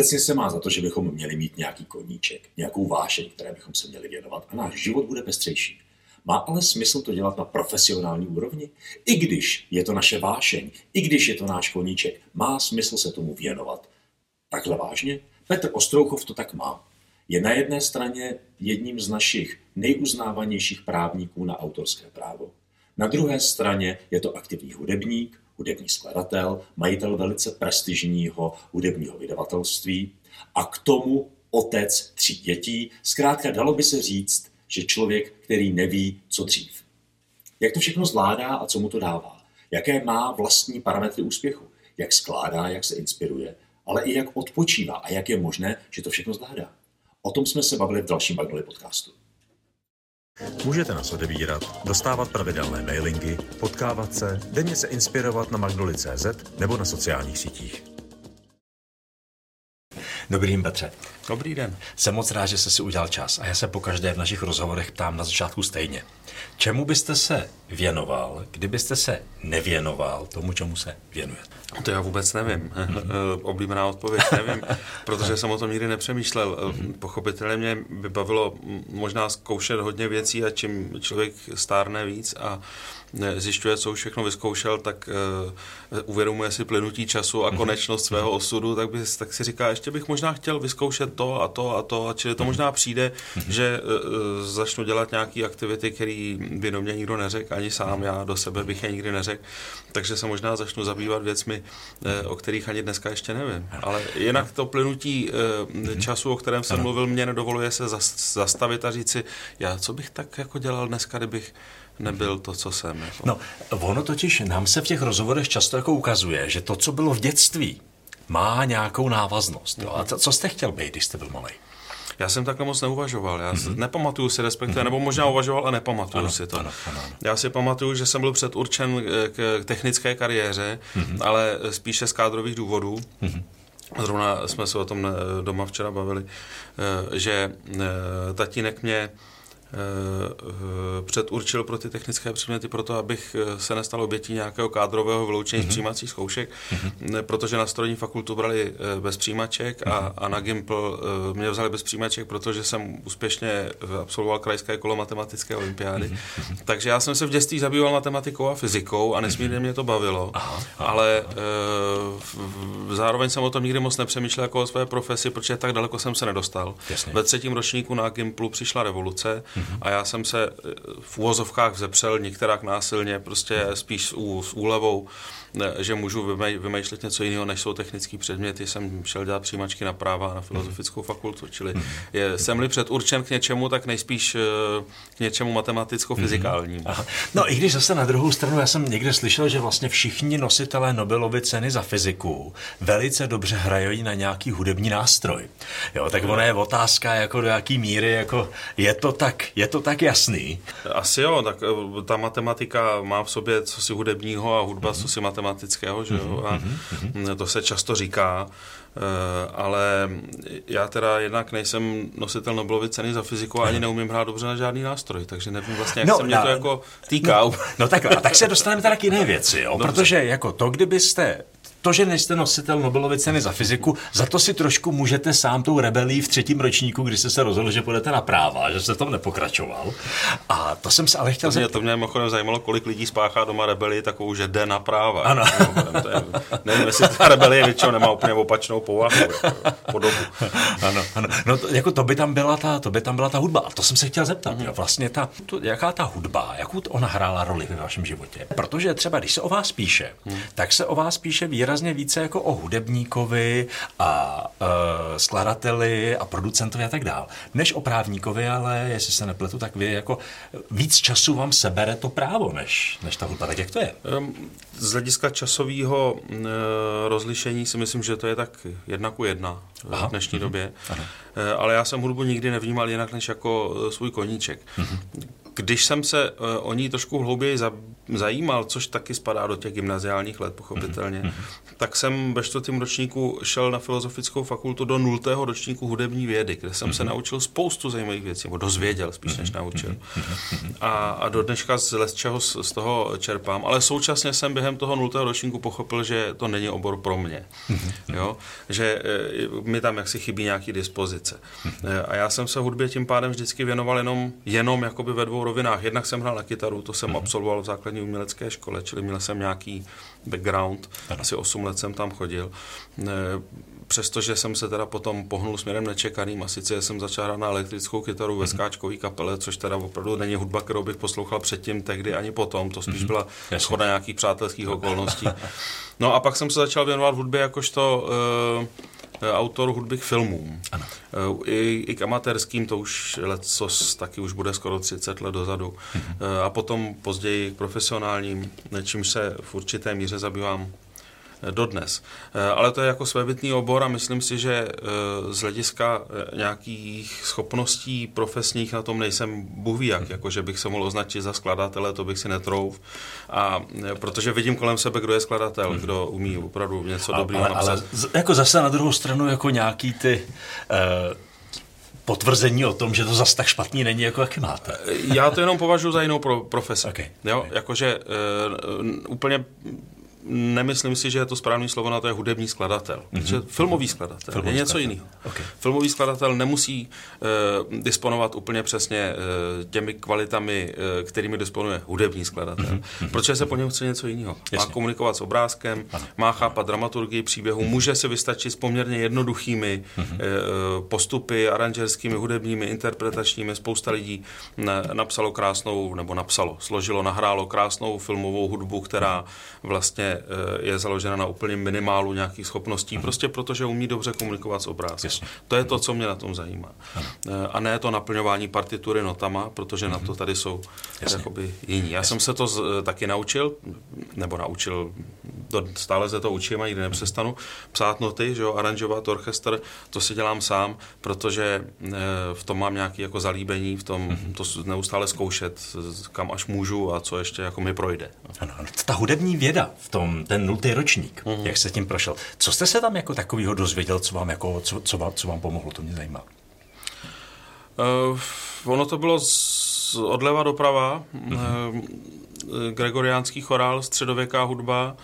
Obecně se má za to, že bychom měli mít nějaký koníček, nějakou vášeň, které bychom se měli věnovat a náš život bude pestřejší. Má ale smysl to dělat na profesionální úrovni? I když je to naše vášeň, i když je to náš koníček, má smysl se tomu věnovat. Takhle vážně? Petr Ostrouchov to tak má. Je na jedné straně jedním z našich nejuznávanějších právníků na autorské právo. Na druhé straně je to aktivní hudebník, hudební skladatel, majitel velice prestižního hudebního vydavatelství a k tomu otec tří dětí. Zkrátka dalo by se říct, že člověk, který neví, co dřív. Jak to všechno zvládá a co mu to dává? Jaké má vlastní parametry úspěchu? Jak skládá, jak se inspiruje, ale i jak odpočívá a jak je možné, že to všechno zvládá? O tom jsme se bavili v dalším Magnoli podcastu. Můžete nás odebírat, dostávat pravidelné mailingy, potkávat se, denně se inspirovat na magnoli.cz nebo na sociálních sítích. Dobrý den, Petře. Dobrý den. Jsem moc rád, že jste si udělal čas a já se po každé v našich rozhovorech ptám na začátku stejně. Čemu byste se věnoval, kdybyste se nevěnoval tomu, čemu se věnujete? To já vůbec nevím. Oblíbená odpověď nevím, protože jsem o tom nikdy nepřemýšlel. Pochopitelně mě vybavilo možná zkoušet hodně věcí a čím člověk stárne víc a zjišťuje, co už všechno vyzkoušel, tak uh, uvědomuje si plynutí času a konečnost svého osudu, tak, by, tak si říká, ještě bych možná chtěl vyzkoušet to a to a to, a čili to možná přijde, že uh, začnu dělat nějaké aktivity, které by do mě nikdo neřekl, ani sám já do sebe bych je nikdy neřekl, takže se možná začnu zabývat věcmi, uh, o kterých ani dneska ještě nevím. Ale jinak to plynutí uh, času, o kterém jsem mluvil, mě nedovoluje se zastavit a říci, já co bych tak jako dělal dneska, kdybych nebyl to, co jsem. Jako. No, ono totiž nám se v těch rozhovorech často jako ukazuje, že to, co bylo v dětství, má nějakou návaznost. Jo? A co jste chtěl být, když jste byl malý? Já jsem takhle moc neuvažoval. Já mm-hmm. nepamatuju si, respektive, mm-hmm. nebo možná uvažoval a nepamatuju ano, si to. Ano, ano, ano. Já si pamatuju, že jsem byl předurčen k technické kariéře, mm-hmm. ale spíše z kádrových důvodů. Mm-hmm. Zrovna jsme se o tom eh, doma včera bavili, eh, že eh, tatínek mě Eh, eh, předurčil pro ty technické předměty proto, abych eh, se nestal obětí nějakého kádrového vyloučení mm-hmm. z mhm. přijímacích zkoušek, mm-hmm. protože na strojní fakultu brali bez přijímaček a, mhm. a na Gimpl mě vzali bez přijímaček, protože jsem úspěšně absolvoval krajské kolo matematické olympiády. Mm-hmm. Takže já jsem se v dětství zabýval matematikou a fyzikou a nesmírně mm-hmm. mě to bavilo, aha, aha, ale aha. zároveň jsem o tom nikdy moc nepřemýšlel jako o své profesi, protože tak daleko jsem se nedostal. Jasně. Ve třetím ročníku na Gimplu přišla revoluce, a já jsem se v úvozovkách vzepřel některák násilně, prostě spíš s, ú, s úlevou že můžu vymýšlet něco jiného, než jsou technické předměty. Jsem šel dělat přijímačky na práva na filozofickou fakultu, čili je, jsem-li předurčen k něčemu, tak nejspíš eh, k něčemu matematicko-fyzikálnímu. Aha. No i když zase na druhou stranu, já jsem někde slyšel, že vlastně všichni nositelé Nobelovy ceny za fyziku velice dobře hrají na nějaký hudební nástroj. Jo, tak ona je otázka, jako do jaký míry, jako je to tak, je to tak jasný? Asi jo, tak eh, ta matematika má v sobě co si hudebního a hudba mm-hmm. co si matematického matematického, že jo? Mhm, a mm-hmm. to se často říká, eh, ale já teda jednak nejsem nositel Nobelovy ceny za fyziku a ani neumím hrát dobře na žádný nástroj, takže nevím vlastně, jak no, se mě na, to jako týká. No, no tak, a tak se dostaneme teda k jiné věci, jo? protože jako to, kdybyste to, že nejste nositel Nobelovy ceny za fyziku, za to si trošku můžete sám tou rebelí v třetím ročníku, kdy jste se rozhodl, že půjdete na práva, že jste tom nepokračoval. A to jsem se ale chtěl zeptat. To mě mimochodem zajímalo, kolik lidí spáchá doma rebeli takovou, že jde na práva. Ano. No, to je, nevím, jestli ta rebelie většinou nemá úplně opačnou povahu, podobu. Ano, ano. No to, jako to by tam byla ta, to by tam byla ta hudba. A to jsem se chtěl zeptat. Mm. Jo, vlastně ta, to, jaká ta hudba, jakou ona hrála roli ve vašem životě? Protože třeba, když se o vás píše, mm. tak se o vás píše výraz výrazně více jako o hudebníkovi a uh, skladateli a producentovi a tak dál, než o právníkovi, ale jestli se nepletu, tak vy jako víc času vám sebere to právo, než, než ta hudba. Tak jak to je? Z hlediska časového uh, rozlišení si myslím, že to je tak jedna ku jedna Aha. v dnešní mm-hmm. době. Aha. Uh, ale já jsem hudbu nikdy nevnímal jinak než jako svůj koníček. Mm-hmm. Když jsem se o ní trošku hlouběji zajímal, což taky spadá do těch gymnaziálních let, pochopitelně, mm-hmm. tak jsem ve čtvrtém ročníku šel na filozofickou fakultu do nultého ročníku hudební vědy, kde jsem mm-hmm. se naučil spoustu zajímavých věcí, nebo dozvěděl spíš, než naučil. A, a do dneška z, z čeho z, z toho čerpám, ale současně jsem během toho nultého ročníku pochopil, že to není obor pro mě. Jo? Že e, mi tam jaksi chybí nějaký dispozice. Mm-hmm. A já jsem se hudbě tím pádem vždycky věnoval jenom, jenom jakoby ve dvou rovinách. Jednak jsem hrál na kytaru, to jsem absolvoval v základní umělecké škole, čili měl jsem nějaký background, ano. asi 8 let jsem tam chodil. Přestože jsem se teda potom pohnul směrem nečekaným a sice jsem začal hrát na elektrickou kytaru ve mhm. skáčkové kapele, což teda opravdu není hudba, kterou bych poslouchal předtím, tehdy ani potom, to spíš mhm. byla schoda nějakých přátelských okolností. No a pak jsem se začal věnovat hudbě jakožto uh, autor hudby k filmům. Ano. Eh, I, I k amatérským, to už letos taky už bude skoro 30 let dozadu. Mhm. A potom později k profesionálním, čímž se v určité míře zabývám dodnes. Eh, ale to je jako svébytný obor a myslím si, že eh, z hlediska eh, nějakých schopností profesních na tom nejsem buví jak, jako že bych se mohl označit za skladatele, to bych si netrouf. A protože vidím kolem sebe, kdo je skladatel, kdo umí opravdu něco dobrého napsat. Ale jako zase na druhou stranu jako nějaký ty uh, potvrzení o tom, že to zase tak špatný není, jako jaký máte. Já to jenom považuji za jinou pro, profesi. Okay. Jo, okay. jakože uh, úplně nemyslím si, že je to správný slovo na to je hudební skladatel. Mm-hmm. filmový skladatel filmový je něco jiného. Okay. Filmový skladatel nemusí uh, disponovat úplně přesně uh, těmi kvalitami, uh, kterými disponuje hudební skladatel, mm-hmm. protože se po něm chce něco jiného. Má komunikovat s obrázkem, ano. má chápat dramaturgii příběhu, může se vystačit s poměrně jednoduchými mm-hmm. uh, postupy, aranžerskými, hudebními, interpretačními. Spousta lidí napsalo krásnou, nebo napsalo, složilo, nahrálo krásnou filmovou hudbu, která vlastně Eh, je založena na úplně minimálu nějakých schopností, prostě protože umí dobře komunikovat s obrázkem. To je to, co mě na tom zajímá. Hmm. A ne to naplňování partitury notama, protože hmm. na to tady jsou jakoby jiní. Já Jasně. jsem se to z, eh, taky naučil, nebo naučil, do, stále se to učím a nikdy nepřestanu, psát noty, že jo, aranžovat orchestr, to si dělám sám, protože v tom mám nějaké jako zalíbení, v tom to neustále zkoušet, kam až můžu a co ještě jako mi projde. Ano, ano. Ta hudební věda v tom, ten nultý ročník, mm. jak se tím prošel. Co jste se tam jako takového dozvěděl, co vám, jako, co, co, vám, co vám pomohlo, to mě zajímá. Uh, ono to bylo z odleva doprava, mm-hmm. uh, gregoriánský chorál, středověká hudba,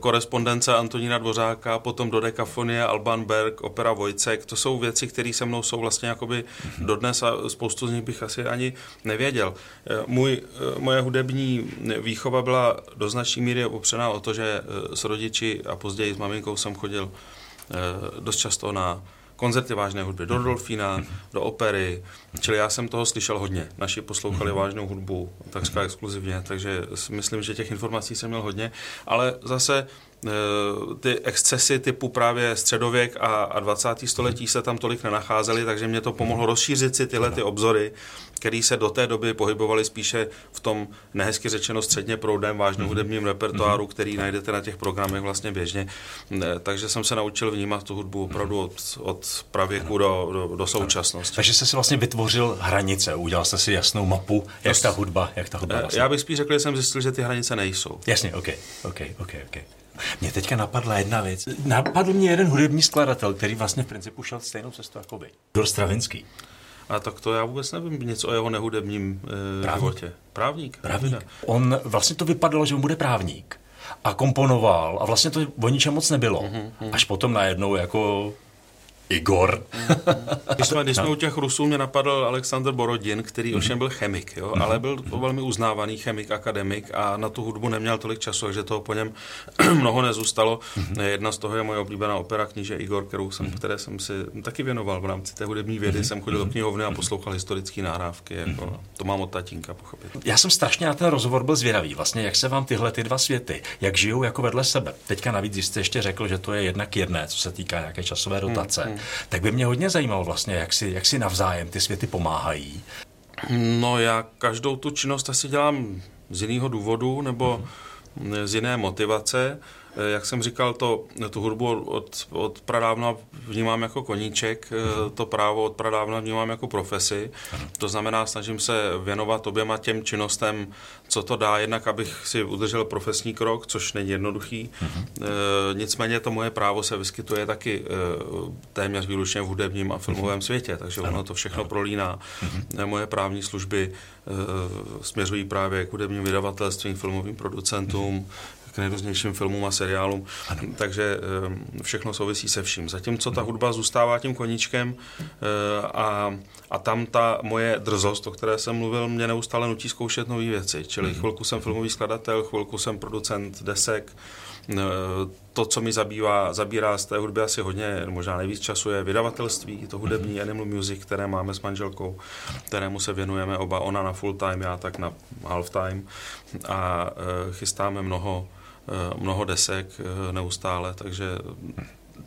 korespondence Antonína Dvořáka, potom do Dekafonie, Alban Berg, opera Vojcek. To jsou věci, které se mnou jsou vlastně jakoby dodnes a spoustu z nich bych asi ani nevěděl. Můj, moje hudební výchova byla do značné míry opřená o to, že s rodiči a později s maminkou jsem chodil eh, dost často na koncerty vážné hudby, do Dolfína, do opery, čili já jsem toho slyšel hodně. Naši poslouchali vážnou hudbu, takřka exkluzivně, takže myslím, že těch informací jsem měl hodně, ale zase ty excesy typu právě středověk a, a 20. století se tam tolik nenacházely, takže mě to pomohlo rozšířit si tyhle ty obzory který se do té doby pohybovali spíše v tom nehezky řečeno středně proudem vážnou mhm. hudebním repertoáru, mhm. který najdete na těch programech vlastně běžně. Takže jsem se naučil vnímat tu hudbu opravdu od, od pravěku do, do, do současnosti. Takže jste si vlastně vytvořil hranice, udělal jste si jasnou mapu, jak ta hudba, jak ta hudba eh, vlastně. Já bych spíš řekl, že jsem zjistil, že ty hranice nejsou. Jasně, OK, OK, OK, OK. Mě teďka napadla jedna věc. Napadl mě jeden hudební skladatel, který vlastně v principu šel stejnou cestou jako by. Dor Stravinský. A tak to já vůbec nevím něco o jeho nehudebním e, právník. životě. Právník. Právník. On vlastně to vypadalo, že on bude právník. A komponoval a vlastně to o ničem moc nebylo. Mm-hmm. Až potom najednou jako Igor. když jsme, když jsme no. u těch Rusů, mě napadl Aleksandr Borodin, který mm-hmm. ovšem byl chemik, jo, mm-hmm. ale byl to velmi uznávaný chemik, akademik a na tu hudbu neměl tolik času, takže toho po něm mnoho nezůstalo. Mm-hmm. Jedna z toho je moje oblíbená opera kníže Igor, kterou jsem, mm-hmm. které jsem si taky věnoval v rámci té hudební vědy. Mm-hmm. Jsem chodil do knihovny a poslouchal historické nahrávky. Jako, mm-hmm. To mám od tatínka, pochopit. Já jsem strašně na ten rozhovor byl zvědavý. Vlastně, jak se vám tyhle ty dva světy, jak žijou jako vedle sebe. Teďka navíc jste ještě řekl, že to je jednak jedné, co se týká nějaké časové rotace. Tak by mě hodně zajímalo vlastně, jak si, jak si navzájem ty světy pomáhají. No já každou tu činnost asi dělám z jiného důvodu nebo mm-hmm. z jiné motivace. Eh, jak jsem říkal, to, tu hudbu od, od pradávna vnímám jako koníček, mm. to právo od pradávna vnímám jako profesi. To znamená, snažím se věnovat oběma těm činnostem, co to dá, jednak abych si udržel profesní krok, což není jednoduchý. Mm-hmm. E, nicméně to moje právo se vyskytuje taky e, téměř výlučně v hudebním a filmovém mm-hmm. světě, takže ono to všechno prolíná. Mm-hmm. Moje právní služby e, směřují právě k hudebním vydavatelstvím, filmovým producentům, k nejrůznějším filmům a seriálům. Ano. Takže eh, všechno souvisí se vším. Zatímco ta hudba zůstává tím koníčkem eh, a, a tam ta moje drzost, o které jsem mluvil, mě neustále nutí zkoušet nové věci. Čili mhm. chvilku jsem filmový skladatel, chvilku jsem producent desek, eh, to, co mi zabývá, zabírá z té hudby asi hodně, možná nejvíc času, je vydavatelství, to hudební mhm. Animal Music, které máme s manželkou, kterému se věnujeme oba, ona na full time, já tak na half time a chystáme mnoho mnoho desek eh, neustále, takže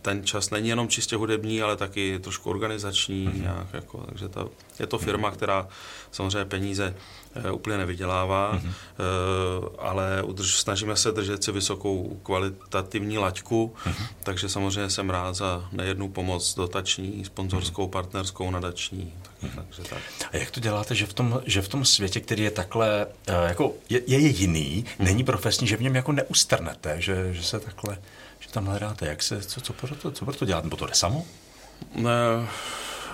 ten čas není jenom čistě hudební, ale taky trošku organizační. Mm-hmm. Nějak, jako, takže ta, je to firma, která samozřejmě peníze e, úplně nevydělává, mm-hmm. e, ale udrž, snažíme se držet si vysokou kvalitativní laťku, mm-hmm. takže samozřejmě jsem rád za nejednu pomoc dotační, sponzorskou, mm-hmm. partnerskou, nadační. Tak, takže tak. A jak to děláte, že v tom, že v tom světě, který je takhle, e, jako je, je jiný, mm-hmm. není profesní, že v něm jako neustrnete, že, že se takhle že tam hledáte? Jak se, co, co, pro to, co pro to dělat? Nebo to jde samo? Ne,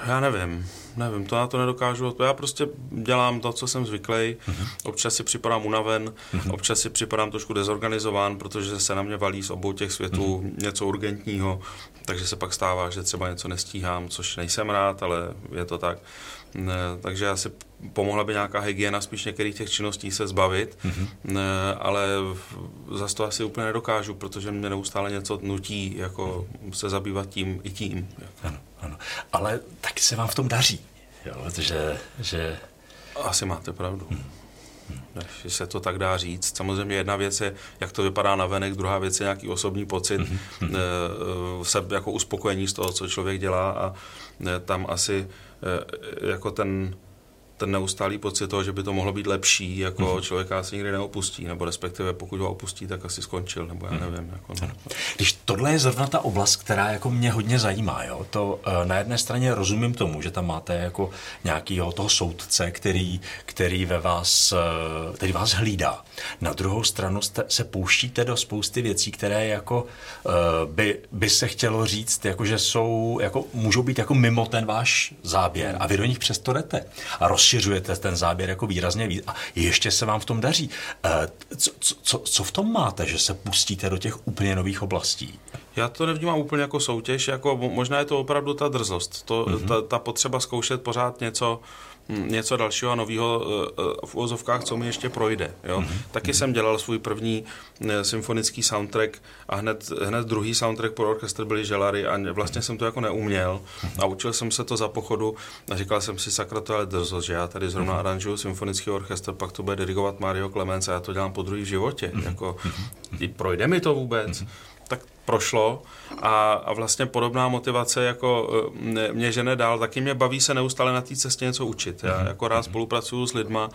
já nevím. Nevím, to na to nedokážu. Já prostě dělám to, co jsem zvyklý. Mm-hmm. Občas si připadám unaven, mm-hmm. občas si připadám trošku dezorganizován, protože se na mě valí z obou těch světů mm-hmm. něco urgentního, takže se pak stává, že třeba něco nestíhám, což nejsem rád, ale je to tak. Ne, takže asi pomohla by nějaká hygiena spíš některých těch činností se zbavit, mm-hmm. ne, ale zase to asi úplně nedokážu, protože mě neustále něco nutí jako se zabývat tím i tím. Ano. Ale taky se vám v tom daří, jo, že, že... Asi máte pravdu. Hmm že se to tak dá říct. Samozřejmě jedna věc je, jak to vypadá na venek, druhá věc je nějaký osobní pocit, mm-hmm. se jako uspokojení z toho, co člověk dělá a tam asi jako ten ten neustálý pocit toho, že by to mohlo být lepší, jako mm-hmm. člověka asi nikdy neopustí, nebo respektive pokud ho opustí, tak asi skončil, nebo já mhm. nevím. Jako, no. Když tohle je zrovna ta oblast, která jako mě hodně zajímá, jo, to uh, na jedné straně rozumím tomu, že tam máte jako nějakýho toho soudce, který, který ve vás, uh, který vás hlídá. Na druhou stranu jste, se pouštíte do spousty věcí, které jako uh, by, by se chtělo říct, jako že jsou, jako můžou být jako mimo ten váš záběr a vy do nich přesto jdete. A roz rozšiřujete ten záběr jako výrazně víc a ještě se vám v tom daří. Eh, co, co, co v tom máte, že se pustíte do těch úplně nových oblastí? Já to nevnímám úplně jako soutěž, jako možná je to opravdu ta drzost, to, mm-hmm. ta, ta potřeba zkoušet pořád něco, něco dalšího a nového eh, eh, v úvozovkách, co mi ještě projde. Jo? Mm-hmm. Taky jsem dělal svůj první symfonický soundtrack a hned, hned druhý soundtrack pro orchestr byly želary a vlastně jsem to jako neuměl a učil jsem se to za pochodu a říkal jsem si, sakra, to je drzost, že já tady zrovna mm-hmm. aranžuju symfonický orchestr, pak to bude dirigovat Mario Clemens a já to dělám po druhý v životě. Mm-hmm. Jako, projde mi to vůbec? Mm-hmm tak prošlo. A, a vlastně podobná motivace jako eh, mě žene dál, taky mě baví se neustále na té cestě něco učit. Já mhm. jako rád spolupracuju s lidma,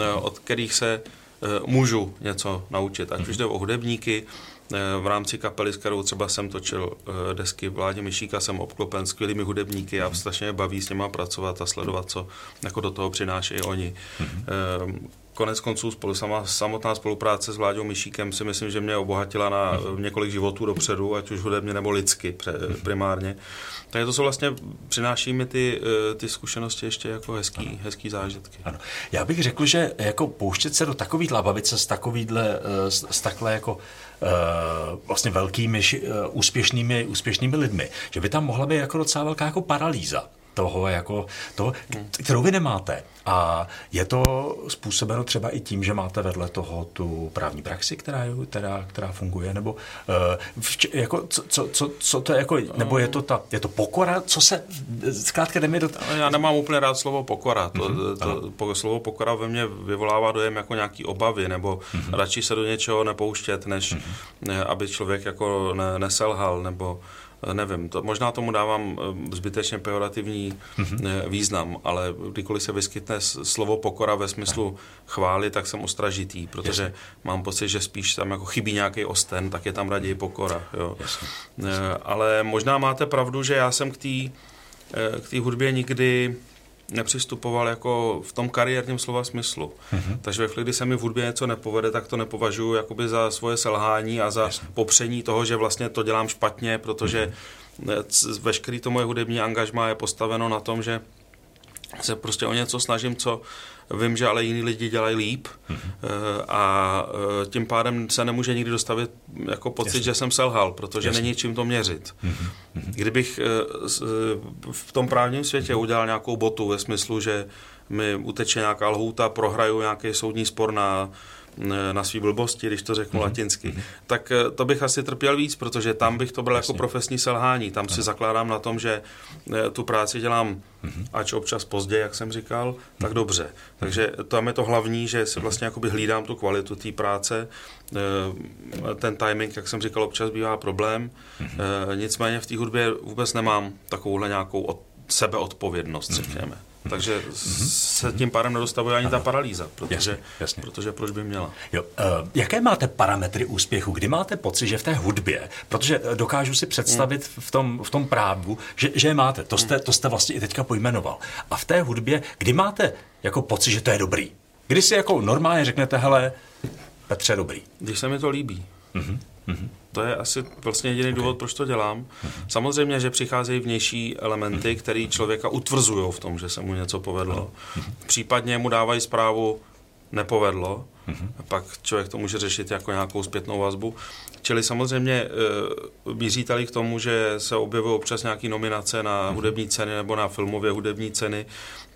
eh, od kterých se eh, můžu něco naučit, ať už jde o hudebníky, v rámci kapely, s kterou třeba jsem točil desky Vládě Myšíka, jsem obklopen skvělými hudebníky a strašně mě baví s nimi pracovat a sledovat, co jako do toho přinášejí oni. Mm-hmm konec konců spolu, sama, samotná spolupráce s Vláďou Myšíkem si myslím, že mě obohatila na několik životů dopředu, ať už hudebně nebo lidsky primárně. Takže to jsou vlastně, přináší mi ty, eh, ty zkušenosti ještě jako hezký, ano. hezký zážitky. Ano. Já bych řekl, že jako pouštět se do takových labavice s takovýhle, eh, s, s takhle jako uh, vlastně velkými, úspěšnými, úspěšnými lidmi, že by tam mohla být jako docela velká jako paralýza toho, jako toho, kterou vy nemáte. A je to způsobeno třeba i tím, že máte vedle toho tu právní praxi, která, je, která, která funguje, nebo uh, vč, jako, co, co, co, co to je, jako, nebo je to, ta, je to pokora, co se, zkrátka jde mi do... Já nemám úplně rád slovo pokora. To, mm-hmm, to, to, slovo pokora ve mně vyvolává dojem jako nějaký obavy, nebo mm-hmm. radši se do něčeho nepouštět, než mm-hmm. aby člověk jako ne, neselhal, nebo nevím, to, možná tomu dávám zbytečně pejorativní mm-hmm. význam, ale kdykoliv se vyskytne slovo pokora ve smyslu chvály, tak jsem ostražitý, protože Jasně. mám pocit, že spíš tam jako chybí nějaký osten, tak je tam raději pokora. Jo. Ale možná máte pravdu, že já jsem k té k té hudbě nikdy nepřistupoval jako v tom kariérním slova smyslu. Mm-hmm. Takže ve chvíli, kdy se mi v hudbě něco nepovede, tak to nepovažuji jakoby za svoje selhání a za Jasně. popření toho, že vlastně to dělám špatně, protože mm-hmm. veškerý to moje hudební angažmá je postaveno na tom, že se prostě o něco snažím, co vím, že ale jiní lidi dělají líp mm-hmm. a eh, tím pádem se nemůže nikdy dostavit jako pocit, Jasně. že jsem selhal, protože Jasně. není čím to měřit. Mm-hmm. Kdybych v tom právním světě udělal nějakou botu ve smyslu, že mi uteče nějaká lhůta, prohraju nějaký soudní spor na na svý blbosti, když to řeknu mm-hmm. latinsky, mhm. tak eh, to bych asi trpěl víc, protože tam bych to byl jako profesní selhání. Tam si zakládám na tom, že eh, tu práci dělám, mm-hmm. ač občas pozdě, jak jsem říkal, tak mhm. dobře. Takže tam je to hlavní, že si vlastně jakoby hlídám tu kvalitu té práce. Eh, ten timing, jak jsem říkal, občas bývá problém. Mm-hmm. Nicméně v té hudbě vůbec nemám takovouhle nějakou od, sebeodpovědnost, řekněme. Takže mm-hmm. se tím pádem nedostavuje ani ta paralýza, protože, jasně, jasně. protože proč by měla. Jo. Uh, jaké máte parametry úspěchu? Kdy máte pocit, že v té hudbě, protože eh, dokážu si představit mm. v, tom, v tom právu, že, že je máte, to jste, to jste vlastně i teďka pojmenoval. A v té hudbě, kdy máte jako pocit, že to je dobrý? Kdy si jako normálně řeknete, hele, Petře, dobrý. Když se mi to líbí. Mm-hmm. Mm-hmm. To je asi vlastně jediný okay. důvod, proč to dělám. Mm-hmm. Samozřejmě, že přicházejí vnější elementy, mm-hmm. které člověka utvrzují v tom, že se mu něco povedlo. Případně mu dávají zprávu, nepovedlo, a pak člověk to může řešit jako nějakou zpětnou vazbu. Čili samozřejmě e, míří tady k tomu, že se objevují občas nějaké nominace na hudební ceny nebo na filmové hudební ceny,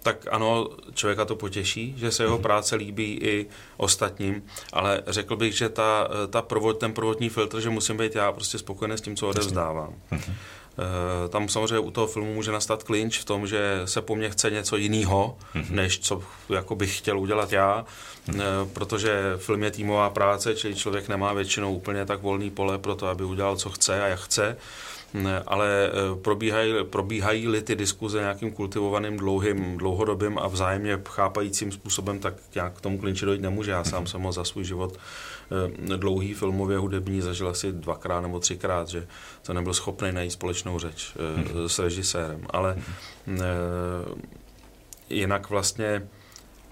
tak ano, člověka to potěší, že se jeho mhm. práce líbí i ostatním, ale řekl bych, že ta, ta provod, ten prvotní filtr, že musím být já prostě spokojený s tím, co odevzdávám. Mhm. Eh, tam samozřejmě u toho filmu může nastat klinč v tom, že se po mně chce něco jiného, mm-hmm. než co jako bych chtěl udělat já, mm-hmm. protože film je týmová práce, čili člověk nemá většinou úplně tak volný pole pro to, aby udělal, co chce a jak chce ale eh, probíhají, probíhají-li ty diskuze nějakým kultivovaným, dlouhým, dlouhodobým a vzájemně chápajícím způsobem, tak nějak k tomu klinči dojít nemůže. Já sám ho za svůj život eh, dlouhý filmově hudební zažil asi dvakrát nebo třikrát, že to nebyl schopný najít společnou řeč eh, s režisérem. Ale jinak vlastně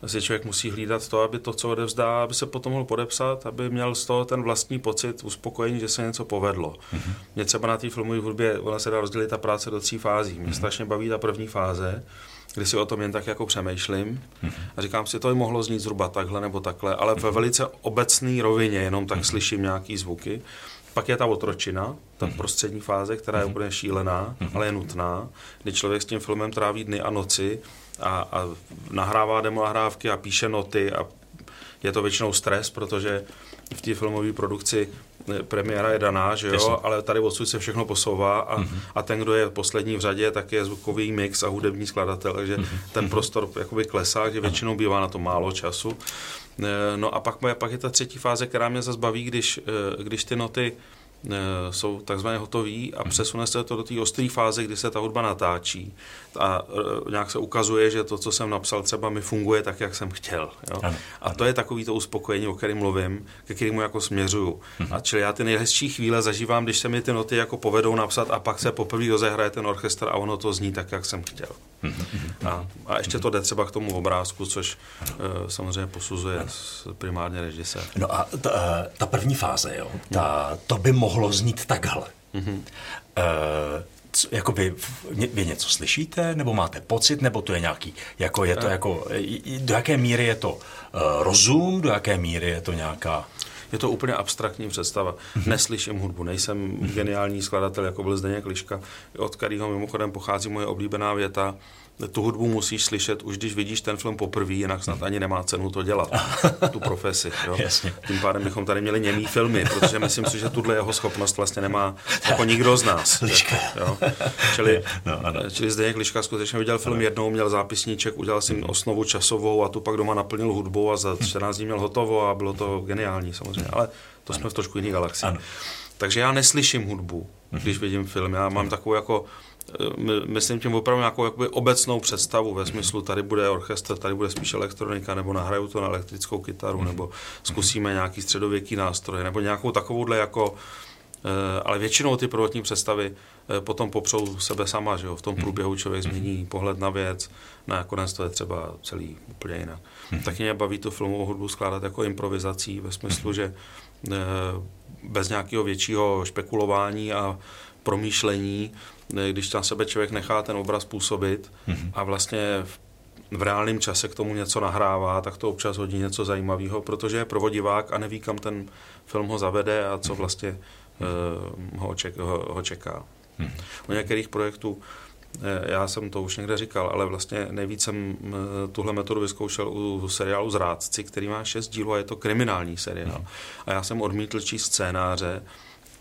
si člověk musí hlídat to, aby to, co odevzdá, aby se potom mohl podepsat, aby měl z toho ten vlastní pocit uspokojení, že se něco povedlo. Mm-hmm. Mě třeba na té filmové hudbě, ona se dá rozdělit ta práce do tří fází. Mě mm-hmm. strašně baví ta první fáze, kdy si o tom jen tak jako přemýšlím mm-hmm. a říkám si, to by mohlo znít zhruba takhle nebo takhle, ale ve velice obecné rovině, jenom tak mm-hmm. slyším nějaký zvuky. Pak je ta otročina, ta mm-hmm. prostřední fáze, která je úplně šílená, mm-hmm. ale je nutná, kdy člověk s tím filmem tráví dny a noci a, a nahrává demo nahrávky a píše noty a je to většinou stres, protože v té filmové produkci eh, premiéra je daná, že jo, Jasně. ale tady odsud se všechno posouvá a, mm-hmm. a ten, kdo je poslední v řadě, tak je zvukový mix a hudební skladatel, takže mm-hmm. ten prostor jakoby klesá, že většinou bývá na to málo času. Eh, no a pak, pak je ta třetí fáze, která mě zase baví, když, eh, když ty noty jsou takzvaně hotový a mhm. přesune se to do té ostré fáze, kdy se ta hudba natáčí a eh, nějak se ukazuje, že to, co jsem napsal, třeba mi funguje tak, jak jsem chtěl. Jo? Ano, a to je takový to uspokojení, o kterém mluvím, ke kterému jako směřuju. Mhm. A čili já ty nejhezčí chvíle zažívám, když se mi ty noty jako povedou napsat a pak se poprvé rozehraje ten orchestr a ono to zní tak, jak jsem chtěl. Mhm, a, a ještě to jde třeba k tomu obrázku, což uh, samozřejmě posuzuje primárně režisér. No a ta, ta první fáze, jo, ta, to by mohlo mohlo znít takhle. Mm-hmm. Uh, co, jako vy, vy něco slyšíte, nebo máte pocit, nebo to je nějaký, jako je to eh. jako, do jaké míry je to uh, rozum, do jaké míry je to nějaká... Je to úplně abstraktní představa. Mm-hmm. Neslyším hudbu, nejsem mm-hmm. geniální skladatel, jako byl Zdeněk Liška, od kterého mimochodem pochází moje oblíbená věta, tu hudbu musíš slyšet už když vidíš ten film poprvé, jinak snad ani nemá cenu to dělat, tu profesi. Jo? Jasně. Tím pádem bychom tady měli němý filmy, protože myslím si, že tuhle jeho schopnost vlastně nemá jako nikdo z nás. Liška. Jo? Čili, no, čili Zdeněk Liška skutečně viděl film ano. jednou, měl zápisníček, udělal si osnovu časovou a tu pak doma naplnil hudbou a za 14 dní měl hotovo a bylo to geniální samozřejmě, ale to jsme v trošku jiný galaxii. Ano. Takže já neslyším hudbu, když vidím film. Já mám takovou jako myslím tím opravdu nějakou jakoby obecnou představu ve smyslu, tady bude orchestr, tady bude spíš elektronika, nebo nahraju to na elektrickou kytaru, nebo zkusíme nějaký středověký nástroj, nebo nějakou takovouhle jako Eh, ale většinou ty prvotní představy eh, potom popřou sebe sama, že jo? v tom průběhu člověk změní pohled na věc, nakonec to je třeba celý úplně jinak. Taky mě baví tu filmovou hudbu skládat jako improvizací ve smyslu, že eh, bez nějakého většího špekulování a promýšlení, když na sebe člověk nechá ten obraz působit a vlastně v v reálném čase k tomu něco nahrává, tak to občas hodí něco zajímavého, protože je provodivák a neví, kam ten film ho zavede a co vlastně Eh, ho, ček, ho, ho čeká. Hmm. U některých projektů, eh, já jsem to už někde říkal, ale vlastně nejvíc jsem eh, tuhle metodu vyzkoušel u seriálu Zrádci, který má šest dílů a je to kriminální seriál. Hmm. A já jsem odmítl číst scénáře,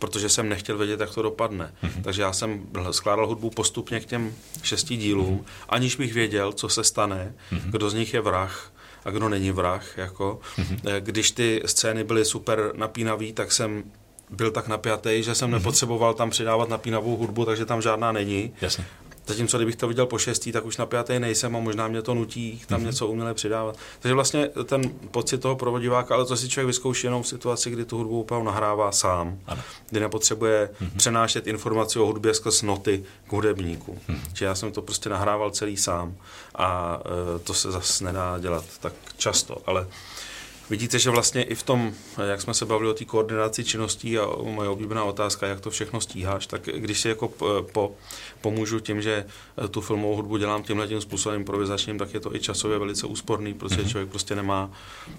protože jsem nechtěl vědět, jak to dopadne. Mm-hmm. Takže já jsem skládal hudbu postupně k těm šesti dílům, mm-hmm. aniž bych věděl, co se stane, mm-hmm. kdo z nich je vrah a kdo není vrah. Jako. Mm-hmm. Když ty scény byly super napínavý, tak jsem byl tak napjatý, že jsem mm-hmm. nepotřeboval tam přidávat napínavou hudbu, takže tam žádná není. Jasně. Zatímco kdybych to viděl po šestý, tak už napjatý nejsem a možná mě to nutí tam mm-hmm. něco uměle přidávat. Takže vlastně ten pocit toho provodiváka, ale to si člověk vyzkouší jenom v situaci, kdy tu hudbu opravdu nahrává sám, ano. kdy nepotřebuje mm-hmm. přenášet informaci o hudbě skrz noty k hudebníku. Mm-hmm. Čiže já jsem to prostě nahrával celý sám a e, to se zase nedá dělat tak často, ale Vidíte, že vlastně i v tom, jak jsme se bavili o té koordinaci činností a moje oblíbená otázka, jak to všechno stíháš, tak když si jako po, pomůžu tím, že tu filmovou hudbu dělám tímhle tím způsobem improvizačním, tak je to i časově velice úsporný, protože mm-hmm. člověk prostě nemá,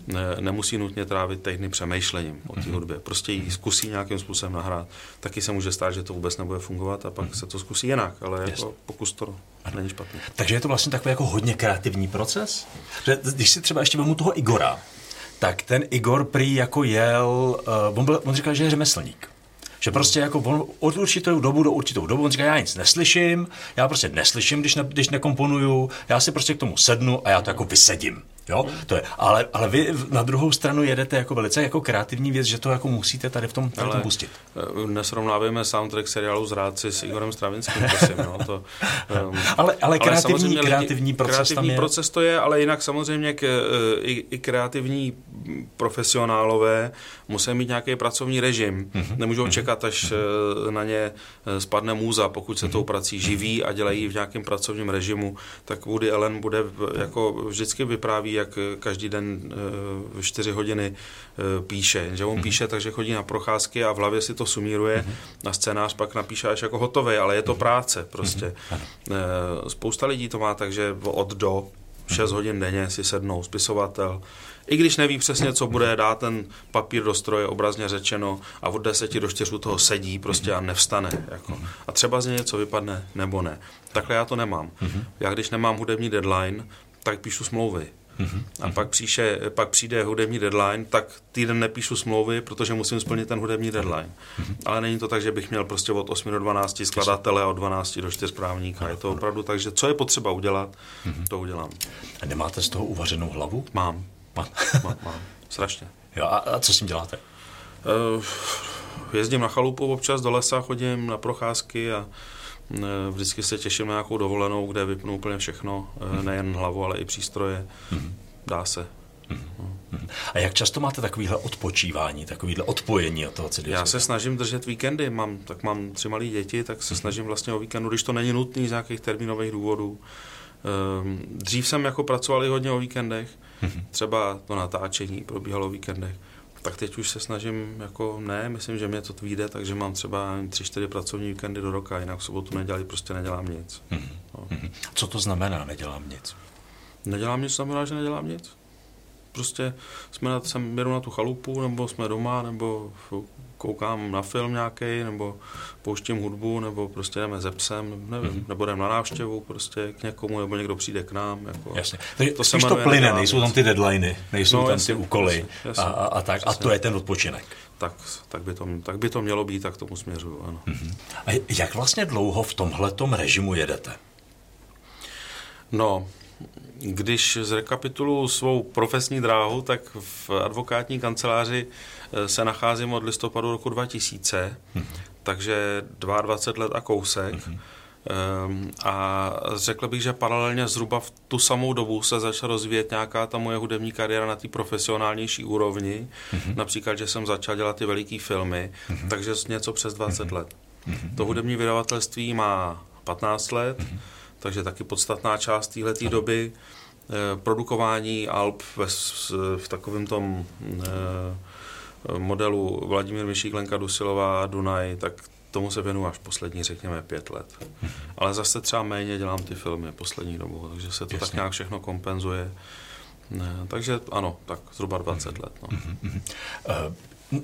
ne, nemusí nutně trávit týdny přemýšlením o té mm-hmm. hudbě. Prostě ji zkusí nějakým způsobem nahrát. Taky se může stát, že to vůbec nebude fungovat a pak mm-hmm. se to zkusí jinak, ale yes. jako pokus to není špatný. Takže je to vlastně takový jako hodně kreativní proces? Když si třeba ještě vemu toho Igora, tak ten Igor prý jako jel, uh, on, byl, on říkal, že je řemeslník. Že prostě jako on od určitou dobu do určitou dobu, on říká, já nic neslyším, já prostě neslyším, když, ne, když nekomponuju, já si prostě k tomu sednu a já to jako vysedím. Jo, to je, ale, ale vy na druhou stranu jedete jako velice jako kreativní věc, že to jako musíte tady v tom, tady v tom pustit. Eh, nesrovnáváme soundtrack seriálu Zrádci s Igorem Stravinským, prosím. No, to, um, ale, ale kreativní, ale kreativní proces kreativní tam je. proces to je, ale jinak samozřejmě k, eh, i, i kreativní profesionálové musí mít nějaký pracovní režim. Mm-hmm. Nemůžou mm-hmm. čekat, až mm-hmm. na ně spadne můza, pokud se mm-hmm. tou prací živí a dělají v nějakém pracovním režimu, tak Woody Allen bude jako vždycky vypráví jak každý den v eh, 4 hodiny eh, píše. Že on píše, takže chodí na procházky a v hlavě si to sumíruje. Na scénář pak napíše až jako hotový, ale je to mhm. práce prostě. Spousta lidí to má takže od do 6 hodin denně si sednou spisovatel, i když neví přesně, co bude, dá ten papír do stroje, obrazně řečeno, a od deseti do čtyřů toho sedí prostě a nevstane. Jako. A třeba z něj něco vypadne, nebo ne. Takhle já to nemám. Já když nemám hudební deadline, tak píšu smlouvy. Mm-hmm. A pak, příše, pak přijde hudební deadline, tak týden nepíšu smlouvy, protože musím splnit ten hudební deadline. Mm-hmm. Ale není to tak, že bych měl prostě od 8 do 12 skladatele a od 12 do 4 správníka. Je to opravdu tak, že co je potřeba udělat, to udělám. A nemáte z toho uvařenou hlavu? Mám. Mám, mám, mám. Strašně. Jo, a, a co s tím děláte? Uh, jezdím na chalupu občas do lesa, chodím na procházky a Eh, vždycky se těším na nějakou dovolenou, kde vypnu úplně všechno, hmm. nejen hlavu, ale i přístroje. Hmm. Dá se. Hmm. A jak často máte takovýhle odpočívání, takovýhle odpojení od toho CD? Já se snažím držet víkendy, mám, tak mám tři malé děti, tak se snažím vlastně o víkendu, když to není nutný z nějakých termínových důvodů. Ehm, dřív jsem jako pracoval i hodně o víkendech, třeba to natáčení probíhalo o víkendech tak teď už se snažím, jako ne, myslím, že mě to vyjde, takže mám třeba tři, čtyři pracovní víkendy do roka, jinak v sobotu nedělí, prostě nedělám nic. Mm-hmm. No. Mhm. Co to znamená, nedělám nic? Nedělám nic, znamená, že nedělám nic. Prostě jsme na, jsem jedu na tu chalupu, nebo jsme doma, nebo koukám na film nějaký, nebo pouštím hudbu, nebo prostě jdeme ze psem, nevím, mm-hmm. nebo jdeme na návštěvu prostě k někomu, nebo někdo přijde k nám. Jako, jasně. To, to se to plyne, nejsou tam ty deadliny, nejsou no, tam jasně, ty úkoly jasně, jasně, a, a, a tak. Přesně. A to je ten odpočinek. Tak, tak, by to, tak by to mělo být, tak tomu směřuju, ano. Mm-hmm. A jak vlastně dlouho v tomhletom režimu jedete? No, když zrekapitulu svou profesní dráhu, tak v advokátní kanceláři eh, se nacházím od listopadu roku 2000, mm-hmm. takže 22 let a kousek. Mm-hmm. A řekl bych, že paralelně zhruba v tu samou dobu se začala rozvíjet nějaká ta moje hudební kariéra na té profesionálnější úrovni. Mm-hmm. Například, že jsem začal dělat ty veliké filmy, mm-hmm. takže něco přes 20 mm-hmm. let. Mm-hmm. To hudební vydavatelství má 15 let, mm-hmm. Takže taky podstatná část této doby. Eh, produkování Alp ve, v takovém tom eh, modelu Vladimír Myšík, Lenka Dusilová, Dunaj, tak tomu se věnu až poslední, řekněme, pět let. Mm-hmm. Ale zase třeba méně dělám ty filmy poslední dobou, takže se to Jasně. tak nějak všechno kompenzuje. Ne, takže ano, tak zhruba 20 mm-hmm. let. No.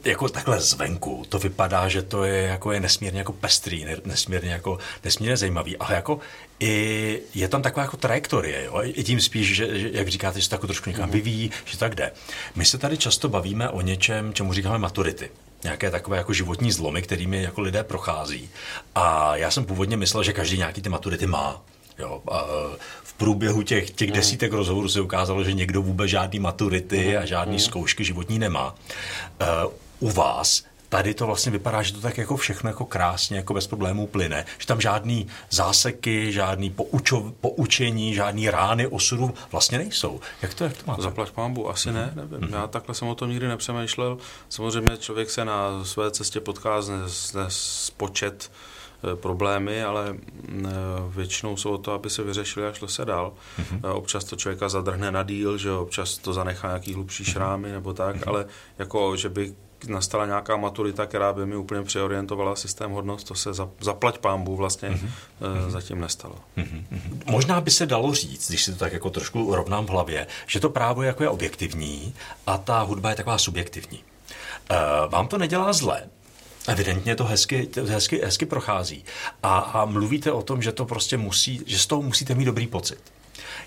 Jako takhle zvenku to vypadá, že to je, jako je nesmírně jako pestrý, nesmírně jako nesmírně zajímavý, ale jako i je tam taková jako trajektorie, jo? i tím spíš, že, že jak říkáte, že se to jako trošku někam mhm. vyvíjí, že tak jde. My se tady často bavíme o něčem, čemu říkáme maturity nějaké takové jako životní zlomy, kterými jako lidé prochází. A já jsem původně myslel, že každý nějaký ty maturity má. Jo, a v průběhu těch, těch desítek rozhovorů se ukázalo, že někdo vůbec žádný maturity a žádný zkoušky životní nemá. Uh, u vás tady to vlastně vypadá, že to tak jako všechno jako krásně, jako bez problémů plyne, že tam žádný záseky, žádný poučo, poučení, žádný rány osudu vlastně nejsou. Jak to, jak to máte? Zaplať pámbu, asi ne, nevím. Mm-hmm. Já takhle jsem o tom nikdy nepřemýšlel. Samozřejmě člověk se na své cestě potká z, z, z počet problémy, ale eh, většinou jsou o to, aby se vyřešili a šlo se dál. Mm-hmm. Občas to člověka zadrhne na díl, že občas to zanechá nějaký hlubší mhm. šrámy nebo tak, mm-hmm. ale jako, že by nastala nějaká maturita, která by mi úplně přeorientovala systém hodnost, to se zaplať pámbu vlastně mm-hmm. zatím nestalo. Mm-hmm. Možná by se dalo říct, když si to tak jako trošku rovnám v hlavě, že to právo jako je objektivní a ta hudba je taková subjektivní. Vám to nedělá zle, Evidentně to hezky, hezky, hezky prochází. A, a mluvíte o tom, že to prostě musí, že z toho musíte mít dobrý pocit.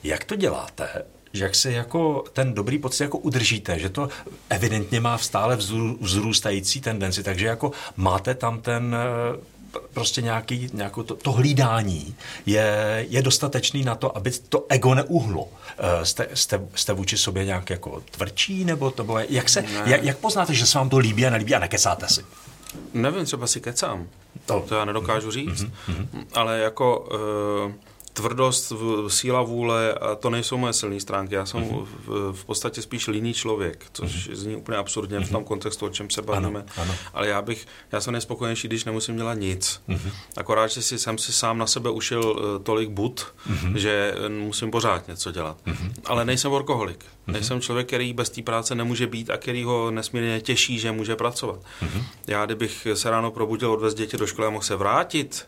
Jak to děláte, že jak se jako ten dobrý pocit jako udržíte, že to evidentně má stále vzrůstající tendenci, takže jako máte tam ten eh, prostě nějaký, nějakou to, to hlídání je, je dostatečný na to, aby to ego neuhlo. Eh, jste, jste, jste vůči sobě nějak jako tvrdší, nebo to bylo, jak, se, jak, jak poznáte, že se vám to líbí a nelíbí a nekecáte si? Nevím, třeba si kecám. To, to já nedokážu říct. Mm-hmm. Ale jako... Uh, tvrdost, síla vůle, a to nejsou moje silné stránky. Já jsem uh-huh. v, v podstatě spíš líný člověk, což uh-huh. zní úplně absurdně uh-huh. v tom mhm. kontextu, o čem se bavíme. Ano, ano. Ale já bych, já jsem nejspokojenější, když nemusím dělat nic. Uh-huh. Akorát, že si, jsem si sám na sebe ušil uh, tolik bud, uh-huh. že musím pořád něco dělat. Uh-huh. Ale nejsem workoholik. Uh-huh. Nejsem člověk, který bez té práce nemůže být a který ho nesmírně těší, že může pracovat. Uh-huh. Já, kdybych se ráno probudil, odvez děti do školy a mohl se vrátit,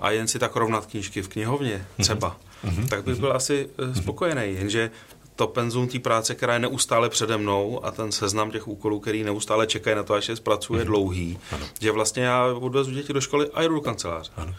a jen si tak rovnat knížky v knihovně mhm. třeba, mm-hmm. tak bych byl asi eh, spokojený. Jenže to penzum té práce, která je neustále přede mnou a ten seznam těch úkolů, který neustále čekají na to, až je zpracuje, je mhm. dlouhý, ano. že vlastně já odvezu děti do školy a jdu do kanceláře. Ano.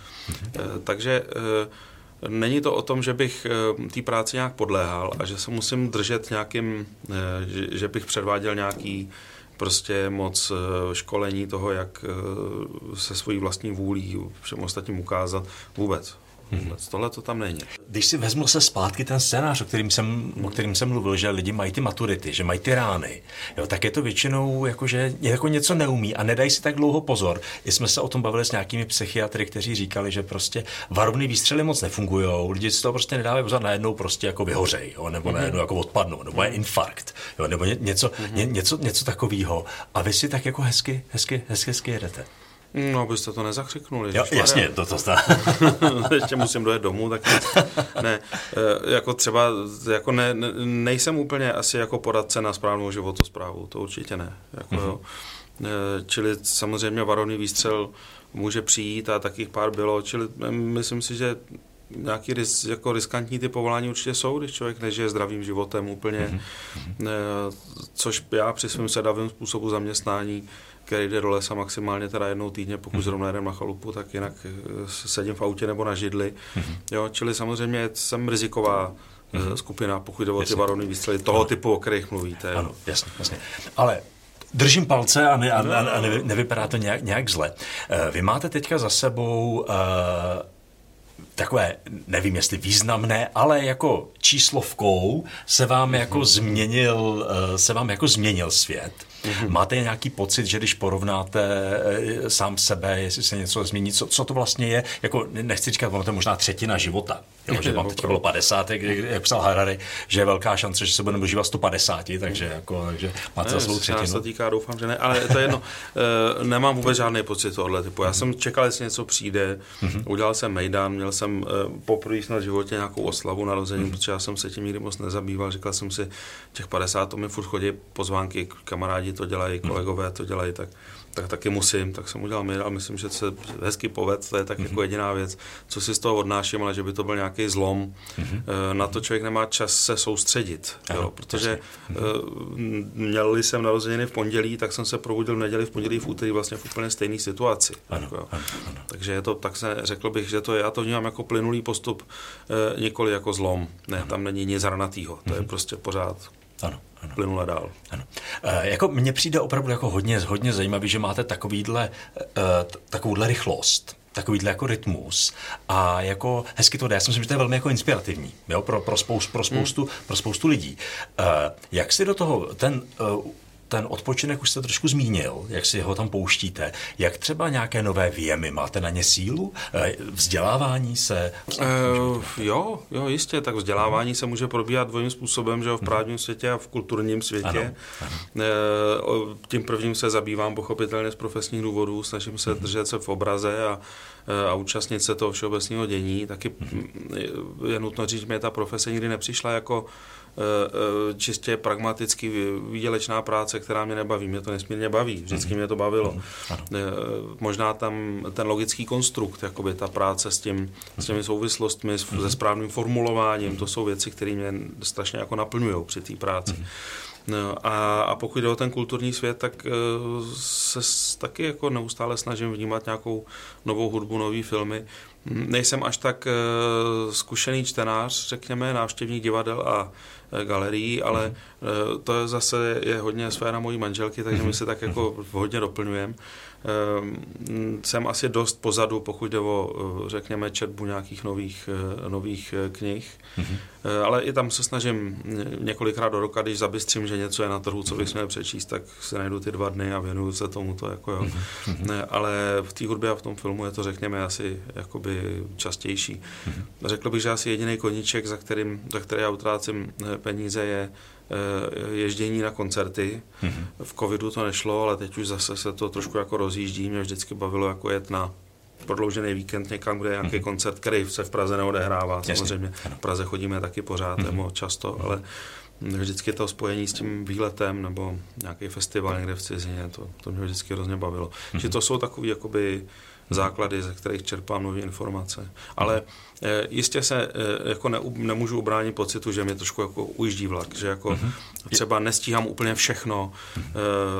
E, takže e, není to o tom, že bych e, té práci nějak podléhal a že se musím držet nějakým, e, že, že bych předváděl nějaký prostě moc eh, školení toho, jak eh, se svojí vlastní vůlí všem ostatním ukázat vůbec. Vůbec. Tohle to tam není. Když si vezmu se zpátky ten scénář, o kterým jsem, o kterým jsem mluvil, že lidi mají ty maturity, že mají ty rány, jo, tak je to většinou jako, že jako něco neumí a nedají si tak dlouho pozor. I jsme se o tom bavili s nějakými psychiatry, kteří říkali, že prostě varovný výstřely moc nefungují, lidi si to prostě nedávají pozor, najednou prostě jako vyhořej, jo, nebo mm-hmm. najednou jako odpadnou, nebo je infarkt, jo, nebo ně, něco, mm-hmm. ně, něco, něco takového. A vy si tak jako hezky, hezky, hezky, hezky jedete. No, abyste to nezakřiknuli. Jo, jasně, to to zná. Ještě musím dojet domů, tak ne. E, jako třeba, jako ne, nejsem úplně asi jako poradce na správnou životosprávu, to určitě ne. Jako, mm-hmm. jo. E, čili samozřejmě varovný výstřel může přijít a takých pár bylo, čili myslím si, že nějaký ris, jako riskantní ty povolání určitě jsou, když člověk nežije zdravým životem úplně, mm-hmm. což já při svém sedavém způsobu zaměstnání který jde do lesa maximálně teda jednou týdně, pokud mhm. zrovna jedem na chalupu, tak jinak eh, sedím v autě nebo na židli. Mm-hmm. Jo, čili samozřejmě jsem riziková mm-hmm. skupina, pokud jde o ty varovné výstřely toho ano. typu, o kterých mluvíte. Ano, jasně, jasně. Ale Držím palce a, ne, a, a, a nevy, nevypadá to nějak, nějak zle. Eh, vy máte teďka za sebou uh, takové, nevím jestli významné, ale jako číslovkou se vám jako změnil, eh, se vám jako změnil svět. Mm-hmm. Máte nějaký pocit, že když porovnáte eh, sám sebe, jestli se něco změní, co, co to vlastně je? Jako, nechci říkat, ono to je možná třetina života. Jo, že vám teď bylo 50, kdy, jak psal Harari, že je velká šance, že se budeme dožívat 150, takže, jako, takže máte za svou třetinu. se týká, doufám, že ne, ale to je jedno. E, nemám vůbec žádný pocit tohle typu. Já jsem čekal, jestli něco přijde, mm-hmm. udělal jsem Mejdan, měl jsem e, poprvé na životě nějakou oslavu narození, mm-hmm. protože já jsem se tím nikdy moc nezabýval. Říkal jsem si, těch 50 to mi furt chodí pozvánky, kamarádi to dělají, kolegové to dělají, tak tak taky musím, tak jsem udělal mail a myslím, že se hezky poved, to je tak mm-hmm. jako jediná věc, co si z toho odnáším, ale že by to byl nějaký zlom. Mm-hmm. Na to člověk nemá čas se soustředit, ano, jo, protože mm-hmm. měl jsem narozeniny v pondělí, tak jsem se probudil v neděli, v pondělí, v úterý vlastně v úplně stejné situaci. Ano, jako, ano, ano. Takže je to, tak se řekl bych, že to je, já to vnímám jako plynulý postup, e, nikoli jako zlom. Ne, ano. tam není nic hranatýho, to mm-hmm. je mhm. prostě pořád. Ano ano. plynula dál. Ano. E, jako mně přijde opravdu jako hodně, hodně zajímavý, že máte takovýhle, e, takovouhle rychlost takovýhle jako rytmus a jako hezky to jde. Já si myslím, že to je velmi jako inspirativní jo, pro, pro, spoustu, pro, spoustu, hmm. pro spoustu lidí. Uh, jak si do toho ten uh, ten odpočinek už jste trošku zmínil, jak si ho tam pouštíte. Jak třeba nějaké nové výjemy? Máte na ně sílu? Eh, vzdělávání se? Uh, jo, jo, jistě. Tak vzdělávání se může probíhat dvojím způsobem, že v mhm. právním světě a v kulturním světě. Ano, ano. Uh, tím prvním se zabývám pochopitelně z profesních důvodů, snažím se uh-huh. držet se v obraze a a účastnit se toho všeobecného dění. Taky uh-huh. je nutno říct, že mě ta profese nikdy nepřišla jako čistě pragmaticky výdělečná práce, která mě nebaví. Mě to nesmírně baví, vždycky mhm. mě to bavilo. Mhm. Eh, možná tam ten logický konstrukt, jakoby ta práce s, tím, s těmi souvislostmi, se mhm. správným formulováním, to jsou věci, které mě strašně jako naplňují při té práci. No, a, a pokud jde o ten kulturní svět, tak se taky jako neustále snažím vnímat nějakou novou hudbu, nové filmy. Nejsem až tak zkušený čtenář, řekněme, návštěvník divadel a Eh, galerií, ale mm. to je zase je hodně sféra mojí manželky, takže my se tak jako mhm. hodně doplňujeme. Ehm, jsem asi dost pozadu, pokud jde o, eh, řekněme, četbu nějakých nových, eh, nových eh, knih, mm-hmm. ale i tam se snažím několikrát do roka, když zabystřím, že něco je na trhu, co bych měl přečíst, tak si najdu ty dva dny a věnuju se tomu to jako jo. Mm-hmm. Ale v té hudbě a v tom filmu je to, řekněme, asi jakoby častější. Mm-hmm. Řekl bych, že asi jediný koníček, za, kterým, za který já utrácím peníze, je Eh, ježdění na koncerty. Mm-hmm. V covidu to nešlo, ale teď už zase se to trošku jako rozjíždí. Mě vždycky bavilo jako jet na prodloužený víkend někam, kde je nějaký mm-hmm. koncert, který se v Praze neodehrává. Jasně. Samozřejmě v Praze chodíme taky pořád, mm-hmm. nebo často, mm-hmm. ale vždycky to spojení s tím výletem nebo nějaký festival někde v cizině, to, to mě vždycky hrozně bavilo. Mm-hmm. Že to jsou takové jakoby základy, ze kterých čerpám nové informace. Ale eh, jistě se eh, jako ne, nemůžu ubránit pocitu, že mě trošku jako ujíždí vlak, že jako mm-hmm. třeba nestíhám úplně všechno. Mm-hmm.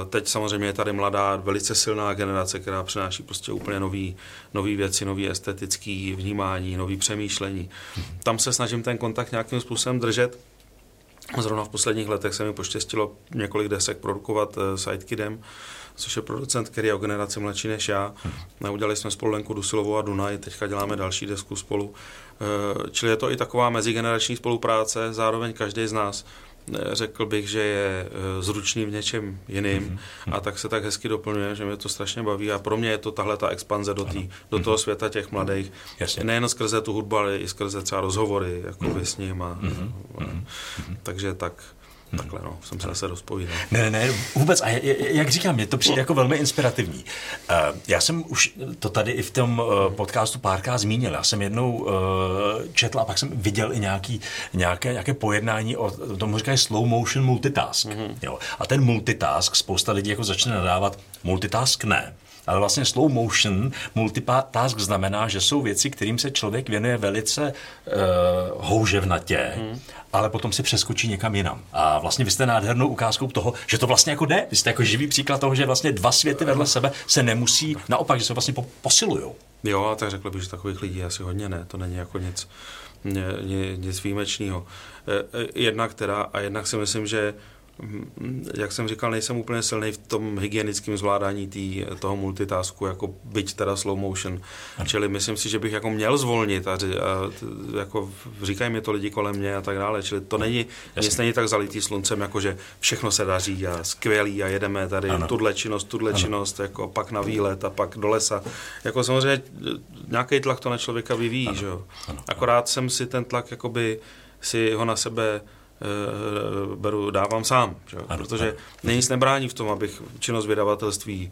Teď samozřejmě je tady mladá, velice silná generace, která přináší prostě úplně nový, nový věci, nový estetický vnímání, nový přemýšlení. Mm-hmm. Tam se snažím ten kontakt nějakým způsobem držet. Zrovna v posledních letech se mi poštěstilo několik desek produkovat Sidekidem, což je producent, který je o generaci mladší než já. Udělali jsme spolu Lenku Dusilovou a Dunaj, teďka děláme další desku spolu. Eh, čili je to i taková mezigenerační spolupráce, zároveň každý z nás eh, řekl bych, že je eh, zručný v něčem jiným mm-hmm. a tak se tak hezky doplňuje, že mě to strašně baví a pro mě je to tahle ta expanze do, tý, do toho mhm. světa těch mladých. Jasně. Nejen skrze tu hudbu, ale i skrze třeba rozhovory jako mm-hmm. s ním a, mm-hmm. a, takže tak. Takhle, no, jsem se zase rozpovídal. Ne, ne, vůbec. A jak říkám, mě to přijde jako velmi inspirativní. Eh, já jsem už to tady i v tom eh, podcastu párkrát zmínil. Já jsem jednou eh, četl a pak jsem viděl i nějaký, nějaké, nějaké pojednání o tomu říkají slow motion multitask. Mm-hmm. Jo. A ten multitask, spousta lidí jako začne nadávat, multitask ne. Ale vlastně slow motion multitask znamená, že jsou věci, kterým se člověk věnuje velice uh, houževnatě, hmm. ale potom si přeskočí někam jinam. A vlastně vy jste nádhernou ukázkou toho, že to vlastně jako jde. Vy jste jako živý příklad toho, že vlastně dva světy vedle sebe se nemusí, naopak, že se vlastně po, posilují. Jo, a tak řekl bych, že takových lidí asi hodně ne. To není jako nic, nic výjimečného. E, e, jednak teda, a jednak si myslím, že jak jsem říkal, nejsem úplně silný v tom hygienickém zvládání tý, toho multitasku, jako byť teda slow motion. Ano. Čili myslím si, že bych jako měl zvolnit a, a jako říkají mi to lidi kolem mě a tak dále. Čili to není, nic není tak zalitý sluncem, jako že všechno se daří a skvělý a jedeme tady ano. tuhle činnost, tuhle ano. činnost, jako pak na výlet a pak do lesa. Jako samozřejmě nějaký tlak to na člověka vyvíjí, ano. že jo. Akorát jsem si ten tlak jakoby si ho na sebe beru, dávám sám, že? Ano, protože ano. není nic nebrání v tom, abych činnost vydavatelství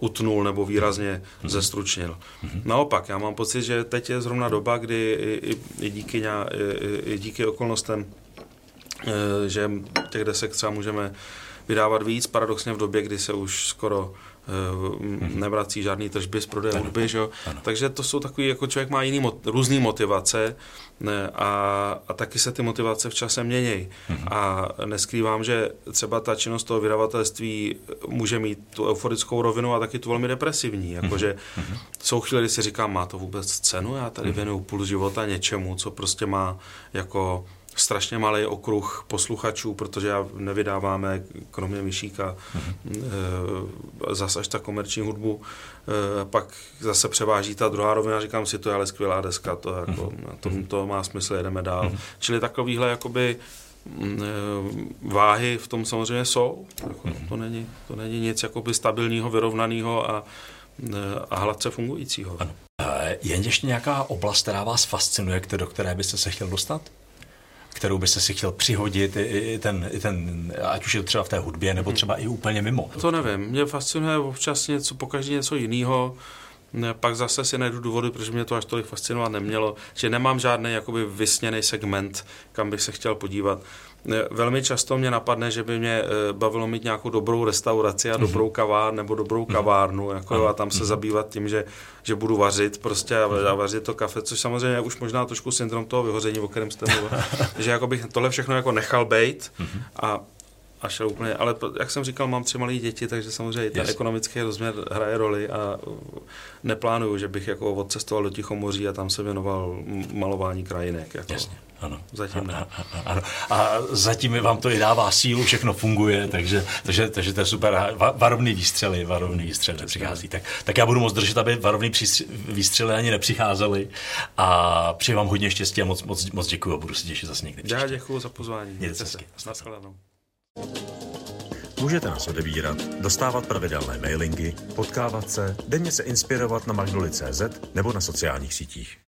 utnul nebo výrazně mm-hmm. zestručnil. Mm-hmm. Naopak, já mám pocit, že teď je zrovna doba, kdy i, i, i, díky, i, i díky okolnostem, eh, že těch desek třeba můžeme vydávat víc, paradoxně v době, kdy se už skoro. Nevrací žádný tržby z prodeje hudby, že jo? Takže to jsou takový, jako člověk má jiný, různý motivace ne, a, a taky se ty motivace v čase mění. Mm-hmm. A neskrývám, že třeba ta činnost toho vydavatelství může mít tu euforickou rovinu a taky tu velmi depresivní. Jakože mm-hmm. jsou chvíle, kdy si říkám, má to vůbec cenu, já tady mm-hmm. věnuju půl života něčemu, co prostě má jako strašně malý okruh posluchačů, protože já nevydáváme, kromě Myšíka, mm-hmm. zase až ta komerční hudbu. E, pak zase převáží ta druhá rovina, říkám si, to je ale skvělá deska, to, jako, mm-hmm. to, to má smysl, jedeme dál. Mm-hmm. Čili takovýhle jakoby mm, e, váhy v tom samozřejmě jsou. Jako, mm-hmm. to, není, to není nic jakoby stabilního, vyrovnaného a, a hladce fungujícího. Ano. Je ještě nějaká oblast, která vás fascinuje, do které byste se chtěl dostat? Kterou byste si chtěl přihodit, i ten, i ten, ať už je to třeba v té hudbě, nebo mhm. třeba i úplně mimo? To nevím. Mě fascinuje občas něco, pokaždé něco jiného. Pak zase si najdu důvody, protože mě to až tolik fascinovat nemělo, že nemám žádný jakoby vysněný segment, kam bych se chtěl podívat. Velmi často mě napadne, že by mě eh, bavilo mít nějakou dobrou restauraci a dobrou mhm. kavár nebo dobrou mhm. kavárnu jako, a tam se zabývat tím, že, že budu vařit prostě a vařit to kafe, což samozřejmě je už možná trošku syndrom toho vyhoření, o kterém jste mluvil, že jako bych tohle všechno jako nechal bejt a a šel úplně, ale jak jsem říkal, mám tři malé děti, takže samozřejmě ten ekonomický rozměr hraje roli a neplánuju, že bych jako odcestoval do Tichomoří a tam se věnoval malování krajinek. Jako. Jasně. Ano. Zatím ne. Ano. A zatím vám to i dává sílu, všechno funguje, takže, takže, takže to je super. Varovný výstřely, varovný výstřely nepřichází. Tak, tak já budu moc držet, aby varovný výstřely ani nepřicházely. A přeji vám hodně štěstí a moc, moc, moc děkuji a budu se těšit zase někdy. Já děkuji za pozvání. Mějte se. Můžete nás odebírat, dostávat pravidelné mailingy, potkávat se, denně se inspirovat na magnoli.cz nebo na sociálních sítích.